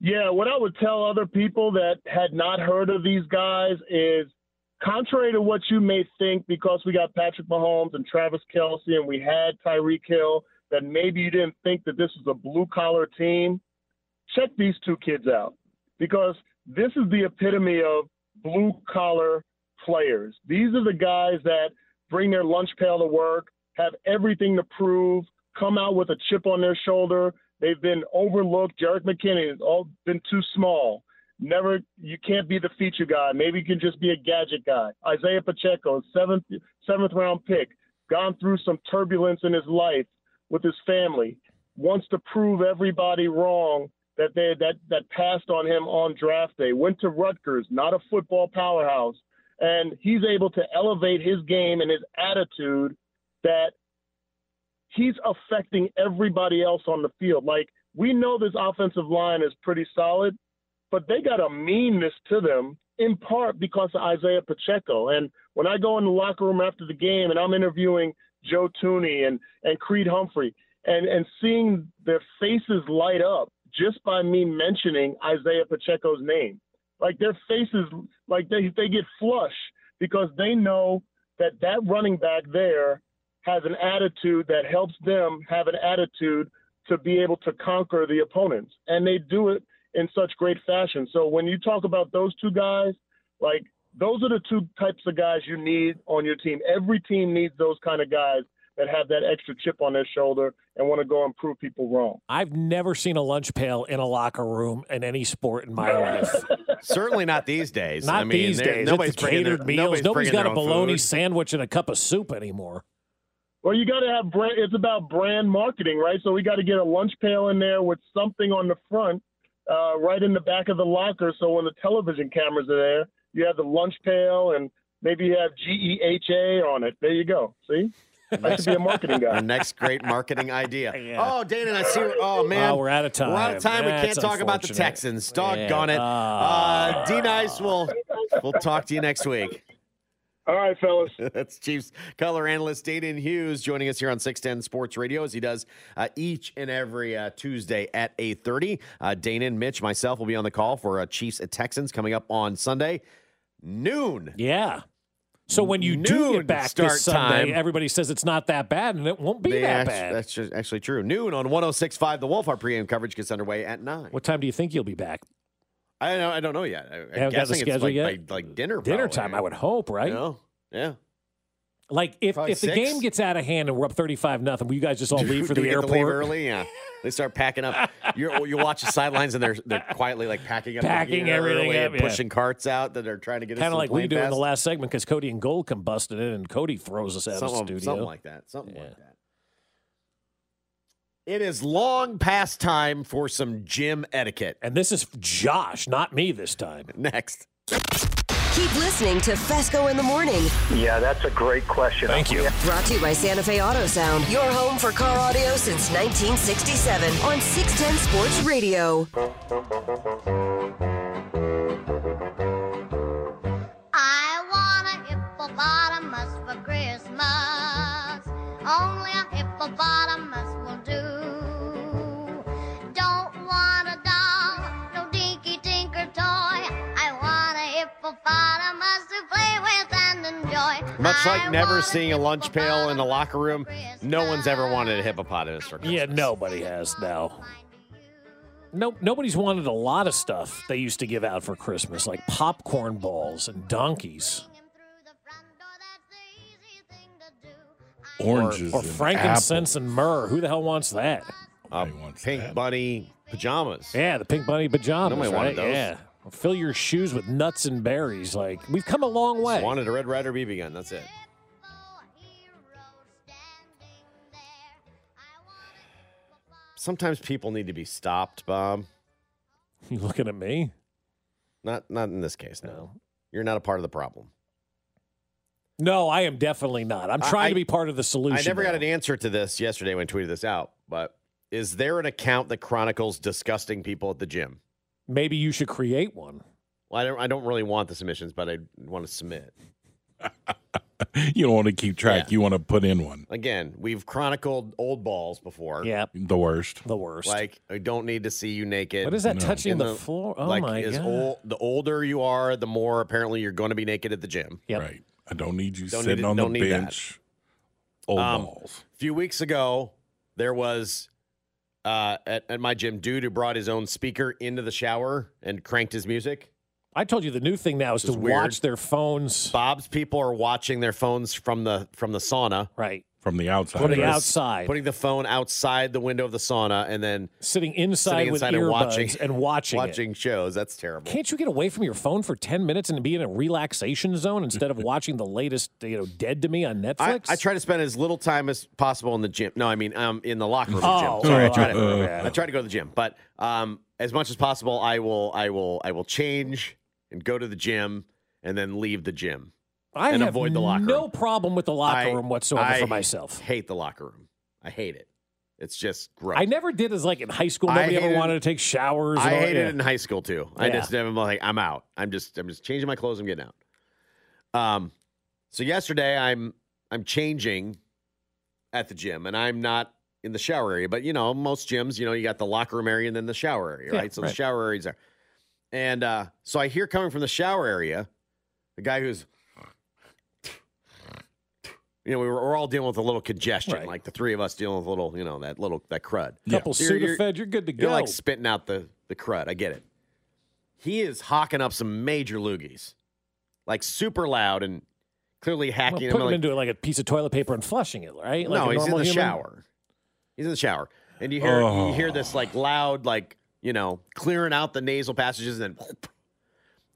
Speaker 12: Yeah, what I would tell other people that had not heard of these guys is contrary to what you may think, because we got Patrick Mahomes and Travis Kelce and we had Tyreek Hill, that maybe you didn't think that this was a blue collar team. Check these two kids out because this is the epitome of blue collar players. These are the guys that bring their lunch pail to work, have everything to prove, come out with a chip on their shoulder. They've been overlooked. Jerick McKinnon has all been too small. Never, you can't be the feature guy. Maybe you can just be a gadget guy. Isaiah Pacheco, seventh seventh round pick, gone through some turbulence in his life with his family, wants to prove everybody wrong that they that that passed on him on draft day. Went to Rutgers, not a football powerhouse, and he's able to elevate his game and his attitude that he's affecting everybody else on the field. Like we know this offensive line is pretty solid, but they got a meanness to them in part because of Isaiah Pacheco. And when I go in the locker room after the game and I'm interviewing Joe Thuney and, and Creed Humphrey and, and seeing their faces light up just by me mentioning Isaiah Pacheco's name. Like their faces, like they, they get flush because they know that that running back there has an attitude that helps them have an attitude to be able to conquer the opponents. And they do it in such great fashion. So when you talk about those two guys, like those are the two types of guys you need on your team. Every team needs those kind of guys that have that extra chip on their shoulder and want to go and prove people wrong.
Speaker 3: I've never seen a lunch pail in a locker room in any sport in my [LAUGHS] life.
Speaker 2: Certainly not these days.
Speaker 3: Not
Speaker 2: I mean,
Speaker 3: these days.
Speaker 2: Nobody's
Speaker 3: it's
Speaker 2: bringing their-
Speaker 3: catered meals.
Speaker 2: Nobody's,
Speaker 3: Nobody's
Speaker 2: bringing
Speaker 3: got a bologna
Speaker 2: food.
Speaker 3: sandwich and a cup of soup anymore.
Speaker 12: Well, you got to have brand. It's about brand marketing, right? So we got to get a lunch pail in there with something on the front, uh, right in the back of the locker. So when the television cameras are there, you have the lunch pail and maybe you have G E H A on it. There you go. See, [LAUGHS] I should be a marketing
Speaker 2: Our
Speaker 12: guy.
Speaker 2: next great marketing idea. [LAUGHS]
Speaker 3: Yeah.
Speaker 2: Oh, Danan, I see. Oh man,
Speaker 3: Oh, we're out of time.
Speaker 2: We're out of time. we can't talk about the. Texans. Doggone
Speaker 3: Yeah.
Speaker 2: it.
Speaker 3: Ah.
Speaker 2: Uh, D Nice, we'll we'll talk to you next week.
Speaker 12: All right, fellas. [LAUGHS]
Speaker 2: That's Chiefs color analyst Danan Hughes joining us here on 610 Sports Radio as he does uh, each and every uh, Tuesday at 8.30. Uh, Danan and Mitch, myself, will be on the call for uh, Chiefs at Texans coming up on Sunday, noon.
Speaker 3: Yeah. So when you do
Speaker 2: Noon
Speaker 3: get back
Speaker 2: start
Speaker 3: this Sunday,
Speaker 2: time.
Speaker 3: everybody says it's not that bad, and it won't be
Speaker 2: They
Speaker 3: that
Speaker 2: act-
Speaker 3: bad.
Speaker 2: That's just actually true. Noon on 106.5 The Wolf. Our pregame coverage gets underway at 9.
Speaker 3: What time do you think you'll be back?
Speaker 2: I don't, I don't know yet. I, I'm
Speaker 3: haven't got the
Speaker 2: guessing it's
Speaker 3: schedule
Speaker 2: like,
Speaker 3: yet?
Speaker 2: by, like dinner
Speaker 3: Dinner
Speaker 2: probably.
Speaker 3: time, I would hope, right?
Speaker 2: You know? Yeah.
Speaker 3: Like if,
Speaker 2: Probably
Speaker 3: if the game gets out of hand and we're up thirty-five nothing, will you guys just all [LAUGHS] leave for the airport?
Speaker 2: early? Yeah. They start packing up. [LAUGHS] You're, you watch the sidelines and they're they're quietly like packing up,
Speaker 3: Packing everything up,
Speaker 2: and
Speaker 3: yeah.
Speaker 2: pushing carts out that are trying to get us
Speaker 3: Kind of like we do in the last segment because Cody and Gold combusted it, and Cody throws us out of the studio.
Speaker 2: something like that. Something like that. It is long past time for some gym etiquette.
Speaker 3: And this is Josh, not me this time. [LAUGHS]
Speaker 2: Next.
Speaker 5: Keep listening to Fescoe in the morning.
Speaker 13: Yeah, that's a great question.
Speaker 3: Thank you.
Speaker 5: Brought to you by Santa Fe Auto Sound, your home for car audio since 1967 on 610 Sports Radio.
Speaker 14: I want a hippopotamus for Christmas. Only a hippopotamus
Speaker 2: Much like
Speaker 14: I
Speaker 2: never seeing a lunch pail in the locker room, no one's ever wanted a hippopotamus for Christmas.
Speaker 3: Yeah, nobody has now. No, nobody's wanted a lot of stuff they used to give out for Christmas, like popcorn balls and donkeys,
Speaker 10: Oranges
Speaker 3: or
Speaker 10: and
Speaker 3: frankincense and myrrh. Who the hell wants that?
Speaker 2: Uh, pink bunny pajamas.
Speaker 3: Yeah, the pink bunny pajamas.
Speaker 2: Nobody
Speaker 3: right?
Speaker 2: wanted those.
Speaker 3: Yeah, Or fill your shoes with nuts and berries. Like we've come a long way.
Speaker 2: Wanted a Red Ryder BB gun. That's it. Sometimes people need to be stopped, Bob. [LAUGHS]
Speaker 3: You looking at me?
Speaker 2: Not not in this case, no. You're not a part of the problem.
Speaker 3: No, I am definitely not. I'm trying
Speaker 2: I-
Speaker 3: to be part of the solution.
Speaker 2: I never got an answer to this yesterday when I tweeted this out, but is there an account that chronicles disgusting people at the gym?
Speaker 3: Maybe you should create one.
Speaker 2: Well, I don't. I don't really want the submissions, but I want to submit. [LAUGHS]
Speaker 15: You don't want to keep track. You want to put in one.
Speaker 2: Again, we've chronicled old balls before.
Speaker 3: Yep.
Speaker 15: The worst.
Speaker 3: The worst.
Speaker 2: Like, I don't need to see you naked.
Speaker 3: What is that
Speaker 2: No.
Speaker 3: touching
Speaker 2: In
Speaker 3: the floor? Oh
Speaker 2: like,
Speaker 3: my
Speaker 2: as
Speaker 3: God.
Speaker 2: Old, the older you are, the more apparently you're going to be naked at the gym.
Speaker 3: Yep.
Speaker 15: Right. I don't need you
Speaker 2: Don't
Speaker 15: sitting
Speaker 2: need it-
Speaker 15: on the
Speaker 2: don't need that.
Speaker 15: bench. Old
Speaker 2: Um,
Speaker 15: balls.
Speaker 2: A few weeks ago, there was uh, at, at my gym, dude who brought his own speaker into the shower and cranked his music.
Speaker 3: I told you the new thing now is
Speaker 2: This
Speaker 3: to
Speaker 2: weird.
Speaker 3: watch their phones.
Speaker 2: Bob's people are watching their phones from the from the sauna.
Speaker 3: Right.
Speaker 15: From the outside.
Speaker 3: From the
Speaker 2: Putting-
Speaker 3: outside.
Speaker 2: Putting the phone outside the window of the sauna and then
Speaker 3: Sitting inside,
Speaker 2: sitting
Speaker 3: with
Speaker 2: inside and
Speaker 3: earbuds
Speaker 2: watching [LAUGHS]
Speaker 3: and watching it.
Speaker 2: watching shows. That's terrible.
Speaker 3: Can't you get away from your phone for 10 minutes and be in a relaxation zone instead of [LAUGHS] watching the latest, you know, Dead to Me on Netflix?
Speaker 2: I try to spend as little time as possible in the gym. No, I mean um, in the locker room.
Speaker 3: Oh,
Speaker 2: gym. Sorry, I try to.
Speaker 3: okay.
Speaker 2: I try to go to the gym, but um, as much as possible, I will. I will. I will change and go to the gym and then leave the gym.
Speaker 3: I
Speaker 2: and avoid the locker
Speaker 3: no
Speaker 2: room.
Speaker 3: problem with the locker
Speaker 2: I-
Speaker 3: room whatsoever
Speaker 2: I
Speaker 3: for myself.
Speaker 2: Hate the locker room. I hate it. It's just gross.
Speaker 3: I never did as like in high school. Nobody ever wanted to take showers.
Speaker 2: I hated
Speaker 3: yeah.
Speaker 2: it in high school too. I
Speaker 3: Yeah.
Speaker 2: just I'm like I'm out. I'm just I'm just changing my clothes. I'm getting out. Um, so yesterday I'm I'm changing at the gym, and I'm not in the shower area. But you know, most gyms, you know, you got the locker room area and then the shower area,
Speaker 3: Yeah,
Speaker 2: right? So the
Speaker 3: right.
Speaker 2: shower areas are. And uh, so I hear coming from the shower area, the guy who's. You know, we were, we're all dealing with a little congestion,
Speaker 3: Right.
Speaker 2: like the three of us dealing with a little, you know, that little that crud.
Speaker 3: Couple
Speaker 2: So you're- you're-
Speaker 3: Sudafed, you're good to go.
Speaker 2: you're like spitting out the the crud. I get it. He is hawking up some major loogies, like super loud and clearly
Speaker 3: Well,
Speaker 2: hacking
Speaker 3: put
Speaker 2: them.
Speaker 3: him
Speaker 2: Like,
Speaker 3: into like a piece of toilet paper and flushing it, right? Like
Speaker 2: no, he's in the
Speaker 3: human?
Speaker 2: shower. He's in the shower, and you hear you hear oh. this like loud, like you know, clearing out the nasal passages, and then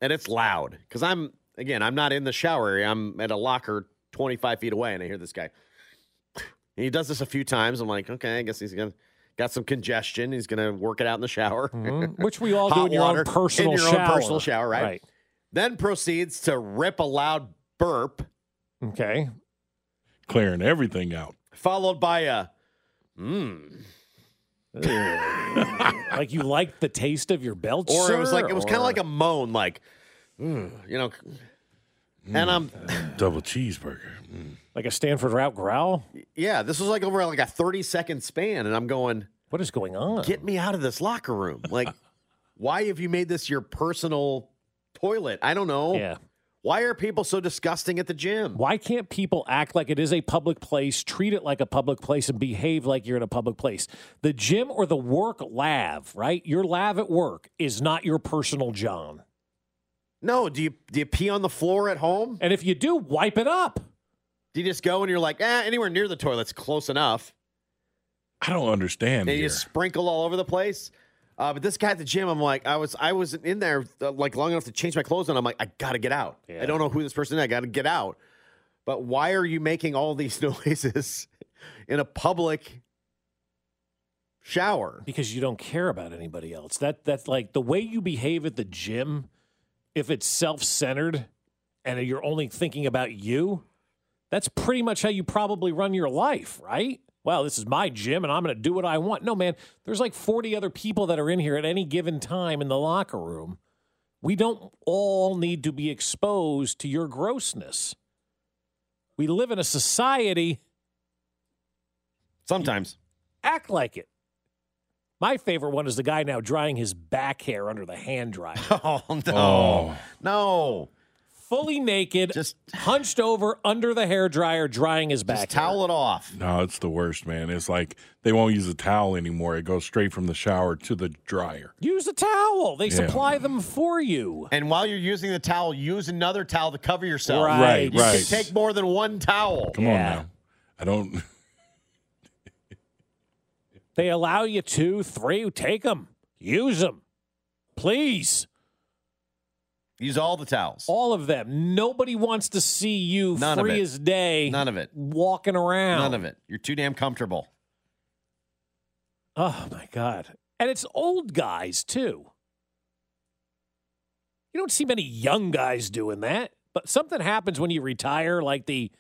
Speaker 2: and it's loud because I'm again, I'm not in the shower area. I'm at a locker 25 feet away, and I hear this guy. And he does this a few times. I'm like, okay, I guess he's gonna got some congestion. He's gonna work it out in the shower,
Speaker 3: Mhm. Which we all [LAUGHS] do in your own personal
Speaker 2: in your
Speaker 3: shower.
Speaker 2: own personal shower, right?
Speaker 3: Right.
Speaker 2: Then proceeds to rip a loud burp,
Speaker 3: Okay.
Speaker 15: Clearing everything out.
Speaker 2: followed by a mmm.
Speaker 3: like you liked the taste of your belt,
Speaker 2: or it was like it was kind of like a moan, like "Mm," you know. Mm. And I'm
Speaker 15: Double cheeseburger. Mm.
Speaker 3: like a Stanford route growl.
Speaker 2: yeah, this was like over like a 30 second span, and I'm going,
Speaker 3: What is going on?
Speaker 2: get me out of this locker room. Like, [LAUGHS] why have you made this your personal toilet? I don't know.
Speaker 3: Yeah.
Speaker 2: Why are people so disgusting at the gym?
Speaker 3: Why can't people act like it is a public place, treat it like a public place, and behave like you're in a public place? The gym or the work lav, right? Your lav at work is not your personal John.
Speaker 2: No, do you do you pee on the floor at home?
Speaker 3: And if you do, wipe it up.
Speaker 2: Do you just go and you're like, eh, anywhere near the toilet's close enough?
Speaker 15: I don't understand
Speaker 2: And you
Speaker 15: here.
Speaker 2: just sprinkle all over the place. Uh, but this guy at the gym, I'm like, I was I was in there uh, like long enough to change my clothes, and I'm like, I gotta get out. I don't know who this person is. I gotta get out. But why are you making all these [LAUGHS] noises in a public shower?
Speaker 3: because you don't care about anybody else. That that's like the way you behave at the gym. If it's self-centered and you're only thinking about you, that's pretty much how you probably run your life, right? Well, this is my gym and I'm going to do what I want. No, man, there's like 40 other people that are in here at any given time in the locker room. We don't all need to be exposed to your grossness. We live in a society
Speaker 2: Sometimes.
Speaker 3: act like it. My favorite one is the guy now drying his back hair under the hand dryer. [LAUGHS]
Speaker 2: Oh no,
Speaker 15: Oh.
Speaker 2: no!
Speaker 3: Fully naked,
Speaker 2: Just
Speaker 3: hunched over under the hair dryer, drying his back.
Speaker 2: just towel it off.
Speaker 15: No, it's the worst, man. It's like they won't use a towel anymore. It goes straight from the shower to the dryer.
Speaker 3: Use a towel. They
Speaker 15: Yeah.
Speaker 3: supply them for you.
Speaker 2: And while you're using the towel, use another towel to cover yourself.
Speaker 3: Right.
Speaker 15: Right,
Speaker 2: You
Speaker 15: right.
Speaker 2: can take more than one towel.
Speaker 15: Come
Speaker 3: Yeah.
Speaker 15: on now. I don't.
Speaker 3: They allow you two, three. Take them. Use them. Please.
Speaker 2: Use all the towels.
Speaker 3: All of them. Nobody wants to see you
Speaker 2: None of
Speaker 3: free
Speaker 2: it.
Speaker 3: as day
Speaker 2: None of it.
Speaker 3: walking around.
Speaker 2: None of it. You're too damn comfortable.
Speaker 3: Oh my god. And it's old guys too. You don't see many young guys doing that. But something happens when you retire, like the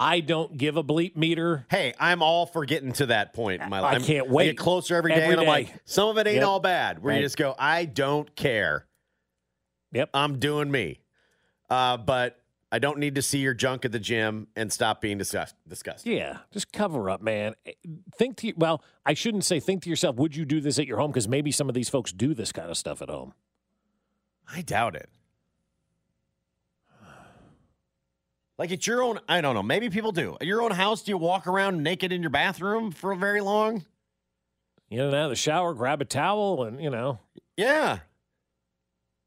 Speaker 3: I don't give a bleep meter.
Speaker 2: Hey, I'm all for getting to that point in my life. I'm-
Speaker 3: can't
Speaker 2: I
Speaker 3: wait.
Speaker 2: get closer every day,
Speaker 3: Every
Speaker 2: and I'm
Speaker 3: day.
Speaker 2: like, some of it ain't
Speaker 3: Yep.
Speaker 2: all bad. Where
Speaker 3: Right.
Speaker 2: you just go, I don't care.
Speaker 3: Yep,
Speaker 2: I'm doing me. Uh, but I don't need to see your junk at the gym and stop being disgusted.
Speaker 3: Yeah, just cover up, man. Eh, Think to well, I shouldn't say think to yourself, would you do this at your home? Because maybe some of these folks do this kind of stuff at home.
Speaker 2: I doubt it. Like at your own, I don't know. Maybe people do. At your own house, do you walk around naked in your bathroom for very long?
Speaker 3: You know, now the shower, grab a towel, and you know,
Speaker 2: Yeah.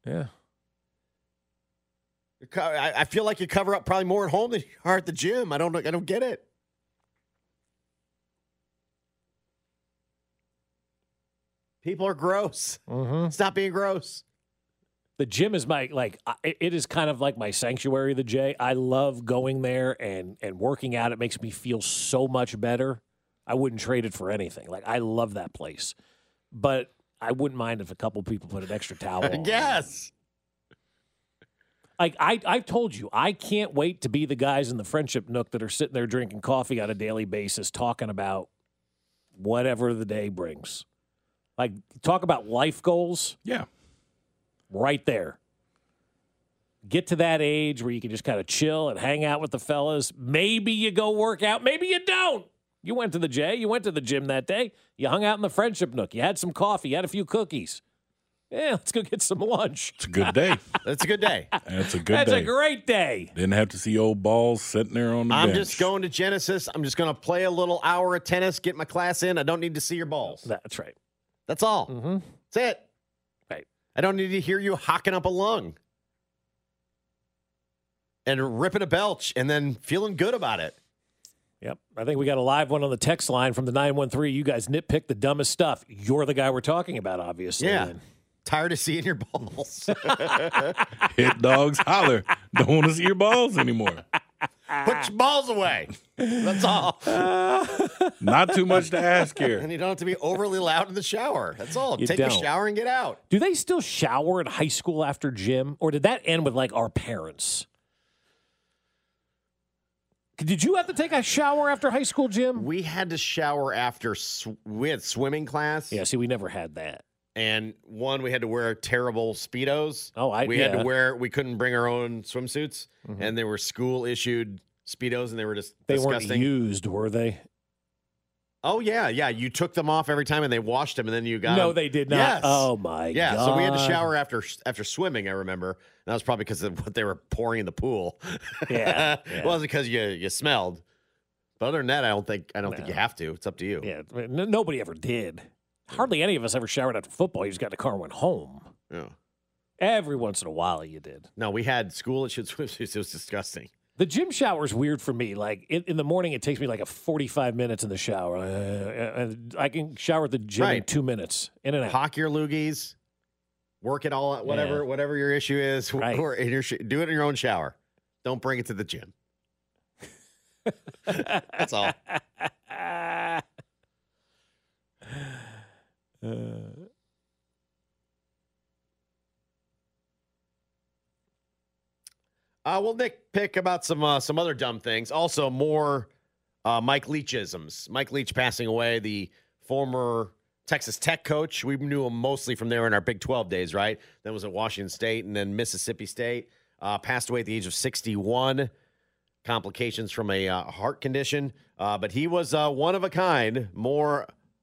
Speaker 3: yeah.
Speaker 2: I, I feel like you cover up probably more at home than you are at the gym. I don't. I don't get it. People are gross.
Speaker 3: Mm-hmm.
Speaker 2: Stop being gross.
Speaker 3: The gym is my like it is kind of like my sanctuary. The J. I love going there and and working out. It makes me feel so much better. I wouldn't trade it for anything. Like I love that place, but I wouldn't mind if a couple people put an extra towel. [LAUGHS] on.
Speaker 2: yes.
Speaker 3: Like I, I've told you, I can't wait to be the guys in the friendship nook that are sitting there drinking coffee on a daily basis, talking about whatever the day brings. Like talk about life goals.
Speaker 15: Yeah.
Speaker 3: Right there. Get to that age where you can just kind of chill and hang out with the fellas. Maybe you go work out. Maybe you don't. You went to the J. You went to the gym that day. You hung out in the friendship nook. You had some coffee. You had a few cookies. Yeah, let's go get some lunch.
Speaker 15: It's a good day. [LAUGHS]
Speaker 2: That's a good day.
Speaker 15: That's a good
Speaker 3: That's
Speaker 15: day.
Speaker 3: a great day.
Speaker 15: Didn't have to see old balls sitting there on the
Speaker 2: I'm
Speaker 15: bench.
Speaker 2: just going to Genesis. I'm just going to play a little hour of tennis, get my class in. I don't need to see your balls.
Speaker 3: That's right.
Speaker 2: That's all.
Speaker 3: Mm-hmm.
Speaker 2: That's it.
Speaker 3: Right.
Speaker 2: I don't need to hear you hocking up a lung and ripping a belch and then feeling good about it.
Speaker 3: Yep. I think we got a live one on the text line from the 913. You guys nitpick the dumbest stuff. You're the guy we're talking about, obviously.
Speaker 2: Yeah.
Speaker 3: And
Speaker 2: Tired of seeing your balls. [LAUGHS]
Speaker 15: Hit dogs holler. Don't want to see your balls anymore. [LAUGHS]
Speaker 2: Put ah. your balls away. That's all. [LAUGHS]
Speaker 15: Not too much to ask here.
Speaker 2: And you don't have to be overly loud in the shower. That's all.
Speaker 3: You
Speaker 2: Take a
Speaker 3: don't.
Speaker 2: shower and get out.
Speaker 3: Do they still shower in high school after gym, or did that end with like our parents? Did you have to take a shower after high school gym?
Speaker 2: We had to shower after sw- we had swimming class.
Speaker 3: Yeah, see, we never had that.
Speaker 2: And one, we had to wear terrible speedos.
Speaker 3: Oh, I-
Speaker 2: we had to wear. We couldn't bring our own swimsuits,
Speaker 3: Mhm.
Speaker 2: and they were school issued speedos, and they were just
Speaker 3: They
Speaker 2: disgusting.
Speaker 3: weren't used, were they?
Speaker 2: Oh yeah, yeah. You took them off every time, and they washed them, and then you got.
Speaker 3: No,
Speaker 2: them.
Speaker 3: they did not.
Speaker 2: Yes.
Speaker 3: Oh my god.
Speaker 2: Yeah, so we had to shower after after swimming. I remember and that was probably because of [LAUGHS] what they were pouring in the pool.
Speaker 3: Yeah, [LAUGHS]
Speaker 2: it wasn't because you you smelled. But other than that, I don't think I don't think you have to. It's up to you.
Speaker 3: Yeah, n- nobody ever did. Hardly any of us ever showered after football. You just got in the car and went home.
Speaker 2: Yeah.
Speaker 3: Every once in a while, you did.
Speaker 2: No, we had school issued swimsuits. [LAUGHS] It was disgusting.
Speaker 3: The gym shower is weird for me. Like in, in the morning, it takes me like a forty-five minutes in the shower. Uh, and I can shower at the gym in two minutes, in and out.
Speaker 2: Hock your loogies. Work it all out. Whatever
Speaker 3: Yeah.
Speaker 2: whatever your issue is. [LAUGHS]
Speaker 3: Right.
Speaker 2: Or in your sh- do it in your own shower. Don't bring it to the gym. [LAUGHS] That's all.
Speaker 3: Uh,
Speaker 2: we'll nitpick about some uh, some other dumb things. Also, more uh, Mike Leachisms. Mike Leach passing away, the former Texas Tech coach. We knew him mostly from there in our Big 12 days, right? Then was at Washington State and then Mississippi State. Uh, passed away at the age of 61. Complications from a uh, heart condition. Uh, but he was one of a kind. More